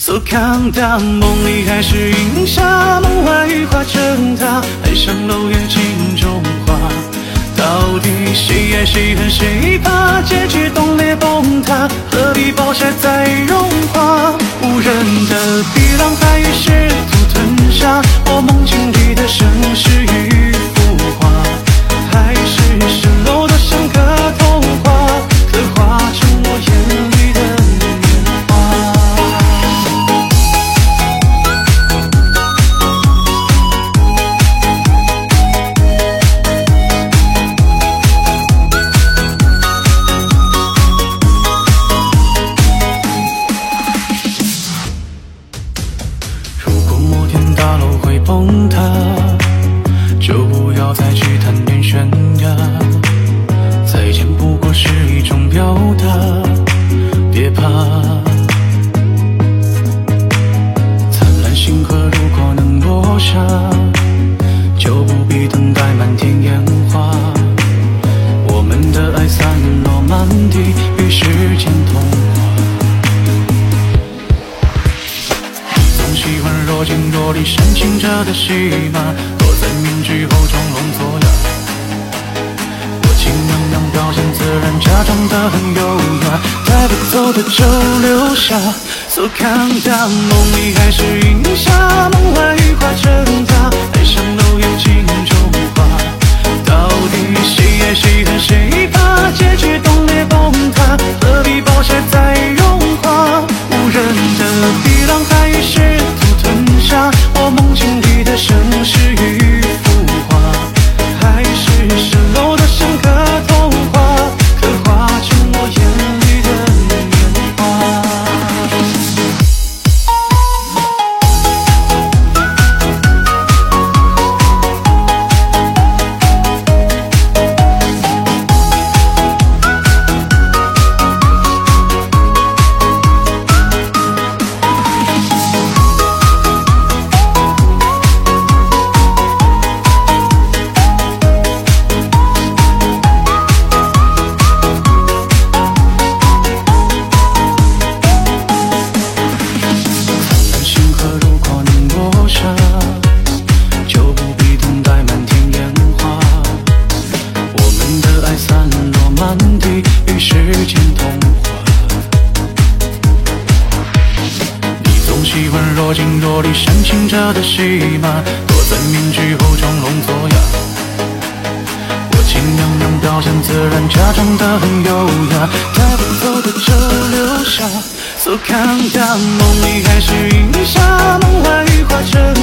So calm down，梦里还是云霞，梦外雨化成她，爱上楼月镜中花。到底谁爱谁恨谁怕？结局冻裂崩塌，何必暴晒再融化？无人的碧浪大楼会崩塌，就不要再去谈天悬崖。的戏码，躲在面具后装聋作哑。我尽量让表现自然，假装得很优雅，带不走的就留下。So calm down，梦里还是云霞，梦外雨化成她，满地，与时间同化。你总喜欢若即若离、煽情者的戏码，躲在面具后装聋作哑。我尽量让表现自然，假装得很优雅，带不走的就留下。So calm down，梦里还是云霞，梦外雨化成